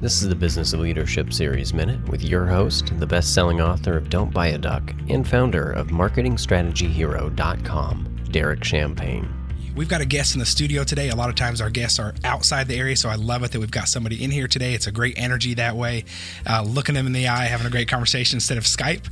This is the Business of Leadership Series Minute with your host, the best selling author of Don't Buy a Duck and founder of MarketingStrategyHero.com, Derek Champagne. We've got a guest in the studio today. A lot of times our guests are outside the area, so I love it that we've got somebody in here today. It's a great energy that way, uh, looking them in the eye, having a great conversation instead of Skype.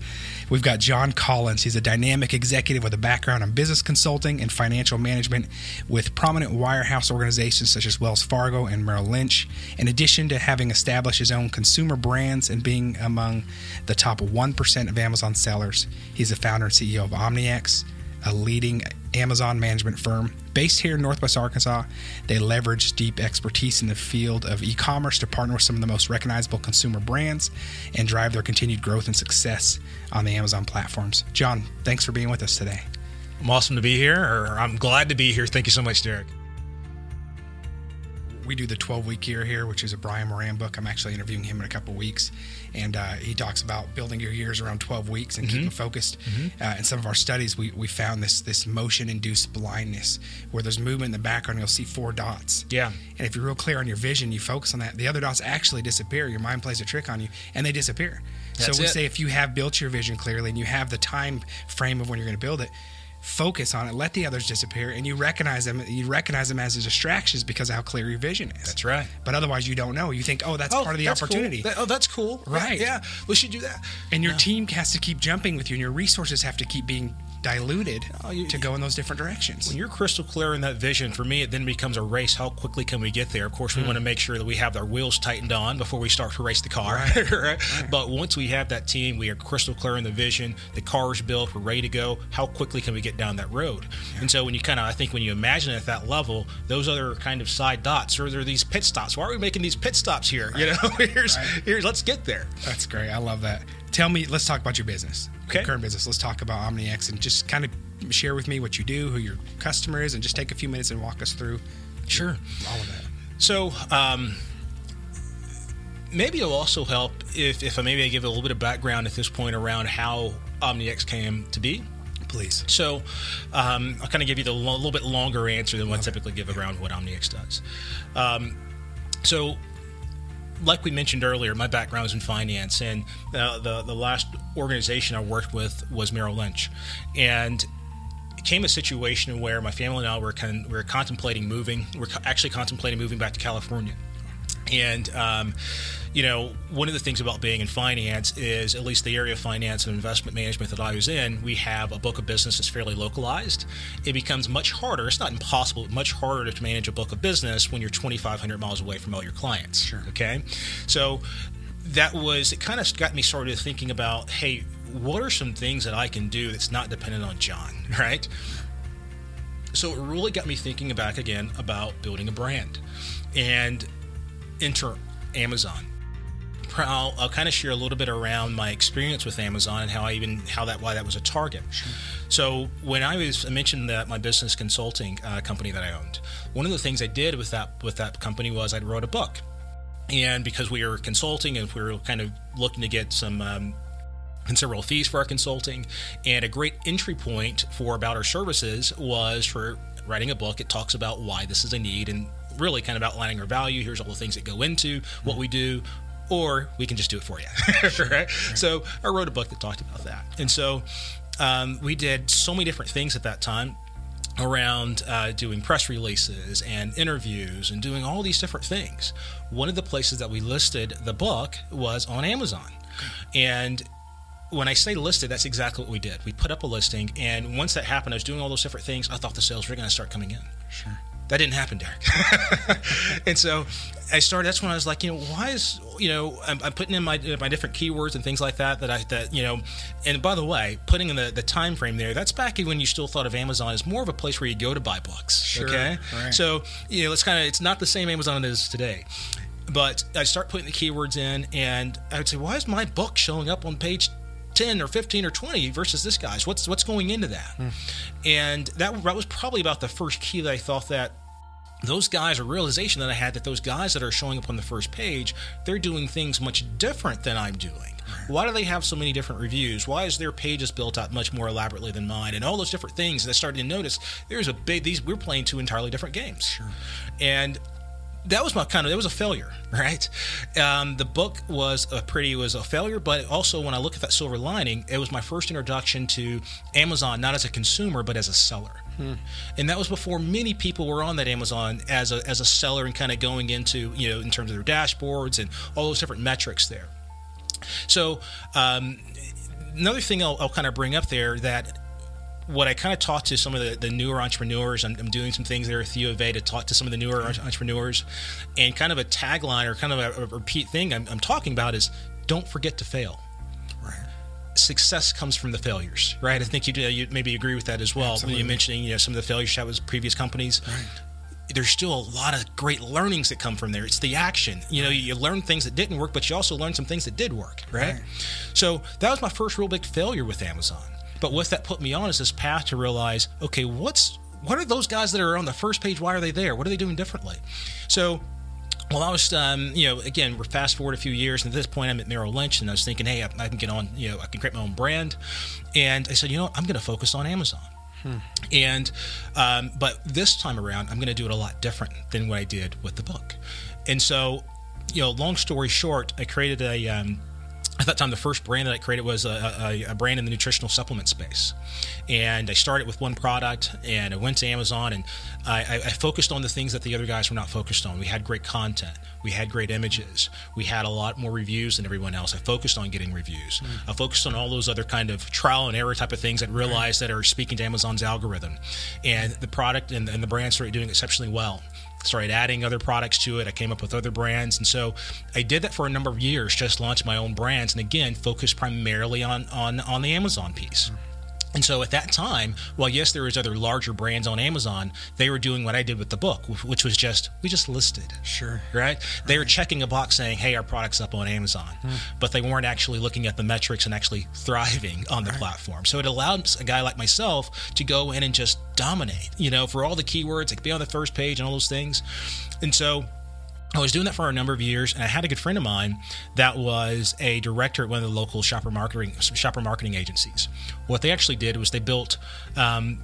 We've got John Collins. He's a dynamic executive with a background in business consulting and financial management with prominent wirehouse organizations such as Wells Fargo and Merrill Lynch. In addition to having established his own consumer brands and being among the top 1% of Amazon sellers, he's the founder and CEO of OmniX a leading Amazon management firm based here in Northwest Arkansas. They leverage deep expertise in the field of e commerce to partner with some of the most recognizable consumer brands and drive their continued growth and success on the Amazon platforms. John, thanks for being with us today. I'm awesome to be here, or I'm glad to be here. Thank you so much, Derek we do the 12 week year here, which is a Brian Moran book. I'm actually interviewing him in a couple weeks, and uh, he talks about building your years around 12 weeks and mm-hmm. keeping focused. Mm-hmm. Uh, in some of our studies, we, we found this this motion induced blindness where there's movement in the background. You'll see four dots. Yeah. And if you're real clear on your vision, you focus on that. The other dots actually disappear. Your mind plays a trick on you, and they disappear. That's so we it. say if you have built your vision clearly and you have the time frame of when you're going to build it focus on it, let the others disappear, and you recognize them. You recognize them as distractions because of how clear your vision is. That's right. But otherwise, you don't know. You think, oh, that's oh, part of the opportunity. Cool. That, oh, that's cool. Right. Yeah, we should do that. And your yeah. team has to keep jumping with you, and your resources have to keep being diluted oh, you, to go in those different directions. When you're crystal clear in that vision, for me, it then becomes a race. How quickly can we get there? Of course, we mm. want to make sure that we have our wheels tightened on before we start to race the car. Right. right? right. But once we have that team, we are crystal clear in the vision. The car is built. We're ready to go. How quickly can we get down that road? Yeah. And so when you kind of, I think when you imagine it at that level, those other kind of side dots, or there are these pit stops. Why are we making these pit stops here? You know, here's here's let's get there. That's great. I love that. Tell me, let's talk about your business. Okay. Your current business. Let's talk about OmniX and just kind of share with me what you do, who your customer is, and just take a few minutes and walk us through. Sure. All of that. So, um, maybe it'll also help if, if I maybe I give a little bit of background at this point around how OmniX came to be. Please. So, um, I'll kind of give you the lo- little bit longer answer than what I typically give around what OmniX does. Um, so, like we mentioned earlier, my background is in finance, and uh, the the last organization I worked with was Merrill Lynch, and it came a situation where my family and I were con- we were contemplating moving. We're actually contemplating moving back to California, and um, you know, one of the things about being in finance is, at least the area of finance and investment management that I was in, we have a book of business that's fairly localized. It becomes much harder, it's not impossible, but much harder to manage a book of business when you're 2,500 miles away from all your clients. Sure. Okay. So that was, it kind of got me started thinking about, hey, what are some things that I can do that's not dependent on John, right? So it really got me thinking back again about building a brand and enter Amazon I'll, I'll kind of share a little bit around my experience with Amazon and how I even how that why that was a target. Sure. So when I was I mentioned that my business consulting uh, company that I owned, one of the things I did with that with that company was I wrote a book, and because we were consulting and we were kind of looking to get some. Um, considerable fees for our consulting, and a great entry point for about our services was for writing a book. It talks about why this is a need and really kind of outlining our value. Here's all the things that go into what mm-hmm. we do, or we can just do it for you. right? right? So I wrote a book that talked about that. And so um, we did so many different things at that time around uh, doing press releases and interviews and doing all these different things. One of the places that we listed the book was on Amazon. And when I say listed, that's exactly what we did. We put up a listing, and once that happened, I was doing all those different things. I thought the sales were going to start coming in. Sure. That didn't happen, Derek. and so I started. That's when I was like, you know, why is you know I'm, I'm, putting in my my different keywords and things like that that I that you know. And by the way, putting in the the time frame there, that's back when you still thought of Amazon as more of a place where you go to buy books. Sure. Okay. Right. So you know, it's kind of it's not the same Amazon it is today. But I start putting the keywords in, and I would say, why is my book showing up on page 10 or 15 or 20 versus this guy's what's what's going into that hmm. and that, that was probably about the first key that i thought that those guys, a realization that I had that those guys that are showing up on the first page, they're doing things much different than I'm doing. Why do they have so many different reviews? Why is their pages built out much more elaborately than mine? And all those different things. And I started to notice there's a big these we're playing two entirely different games. Sure. And that was my kind of it was a failure right? Um, the book was a pretty was a failure but also when i look at that silver lining it was my first introduction to amazon not as a consumer but as a seller. Hmm. and that was before many people were on that amazon as a, as a seller and kind of going into you know in terms of their dashboards and all those different metrics there. So um, another thing I'll, I'll kind of bring up there that what I kind of talk to some of the, the newer entrepreneurs, I'm, I'm, doing some things there with U of A to talk to some of the newer mm-hmm. entrepreneurs, and kind of a tagline or kind of a, a repeat thing I'm, I'm, talking about is don't forget to fail. Right. Success comes from the failures, right? I think you, you maybe agree with that as well. Absolutely. You mentioning you know some of the failures you had with previous companies. Right there's still a lot of great learnings that come from there. It's the action. You know, you learn things that didn't work, but you also learn some things that did work, right? right? So that was my first real big failure with Amazon. But what that put me on is this path to realize, okay, what's what are those guys that are on the first page? Why are they there? What are they doing differently? So well, I was, um, you know, again, we're fast forward a few years, and at this point, I'm at Merrill Lynch, and I was thinking, hey, I, I can get on, you know, I can create my own brand, and I said, you know, I'm going to focus on Amazon. Hmm. And, um, but this time around, I'm going to do it a lot different than what I did with the book. And so, you know, long story short, I created a, um, at that time, the first brand that I created was a, a, a, brand in the nutritional supplement space. And I started with one product and I went to Amazon and I, I, focused on the things that the other guys were not focused on. We had great content, we had great images, we had a lot more reviews than everyone else. I focused on getting reviews. Mm. I focused on all those other kind of trial and error type of things that realized right. that are speaking to Amazon's algorithm. And the product and, and the brand started doing exceptionally well started adding other products to it. I came up with other brands. And so I did that for a number of years, just launched my own brands. And again, focused primarily on, on, on the Amazon piece. Mm-hmm. And so at that time, while yes, there was other larger brands on Amazon, they were doing what I did with the book, which was just we just listed. Sure. Right? They were checking a box saying, "Hey, our product's up on Amazon," hmm. but they weren't actually looking at the metrics and actually thriving on the right. platform. So it allowed a guy like myself to go in and just dominate. You know, for all the keywords, like be on the first page and all those things. And so I was doing that for a number of years, and I had a good friend of mine that was a director at one of the local shopper marketing shopper marketing agencies. What they actually did was they built um,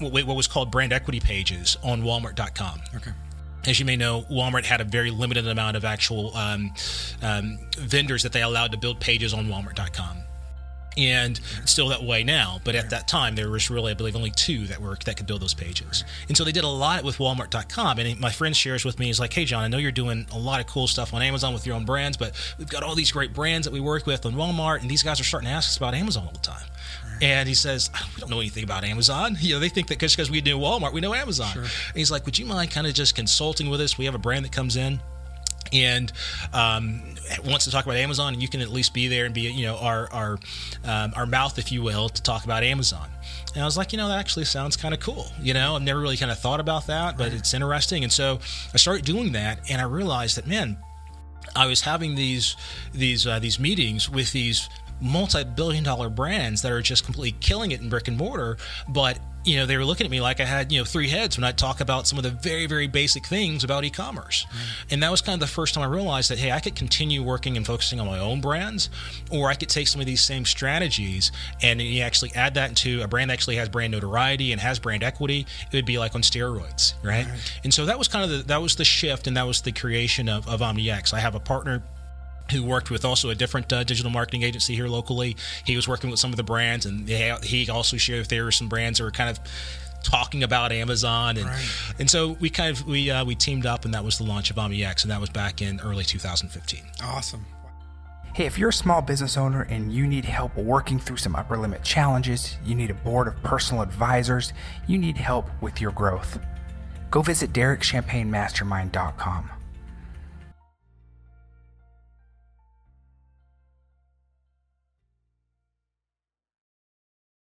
what, was called brand equity pages on Walmart.com. Okay. As you may know, Walmart had a very limited amount of actual um, um, vendors that they allowed to build pages on Walmart.com and it's still that way now. But at that time, there was really, I believe, only two that were that could build those pages. And so they did a lot with Walmart.com. And my friend shares with me, he's like, "Hey, John, I know you're doing a lot of cool stuff on Amazon with your own brands, but we've got all these great brands that we work with on Walmart, and these guys are starting to ask us about Amazon all the time." And he says, "We don't know anything about Amazon. You know, they think that because we do Walmart, we know Amazon." Sure. And he's like, "Would you mind kind of just consulting with us? We have a brand that comes in." And um, wants to talk about Amazon, and you can at least be there and be, you know, our our um, our mouth, if you will, to talk about Amazon. And I was like, you know, that actually sounds kind of cool. You know, I've never really kind of thought about that, but it's interesting. And so I started doing that, and I realized that, man, I was having these these uh, these meetings with these multi-billion dollar brands that are just completely killing it in brick and mortar but you know, they were looking at me like I had, you know, three heads when I talk about some of the very, very basic things about e-commerce. Mm. And that was kind of the first time I realized that, hey, I could continue working and focusing on my own brands, or I could take some of these same strategies and you actually add that into a brand that actually has brand notoriety and has brand equity. It would be like on steroids, right? right. And so that was kind of the, that was the shift and that was the creation of, of OmniX. I have a partner who worked with also a different uh, digital marketing agency here locally. He was working with some of the brands, and they, he also shared there were some brands that were kind of talking about Amazon, and right. and so we kind of we uh, we teamed up, and that was the launch of OmniX, and that was back in early 2015. Awesome. Hey, if you're a small business owner and you need help working through some upper limit challenges, you need a board of personal advisors, you need help with your growth, go visit DerekChampagneMastermind.com.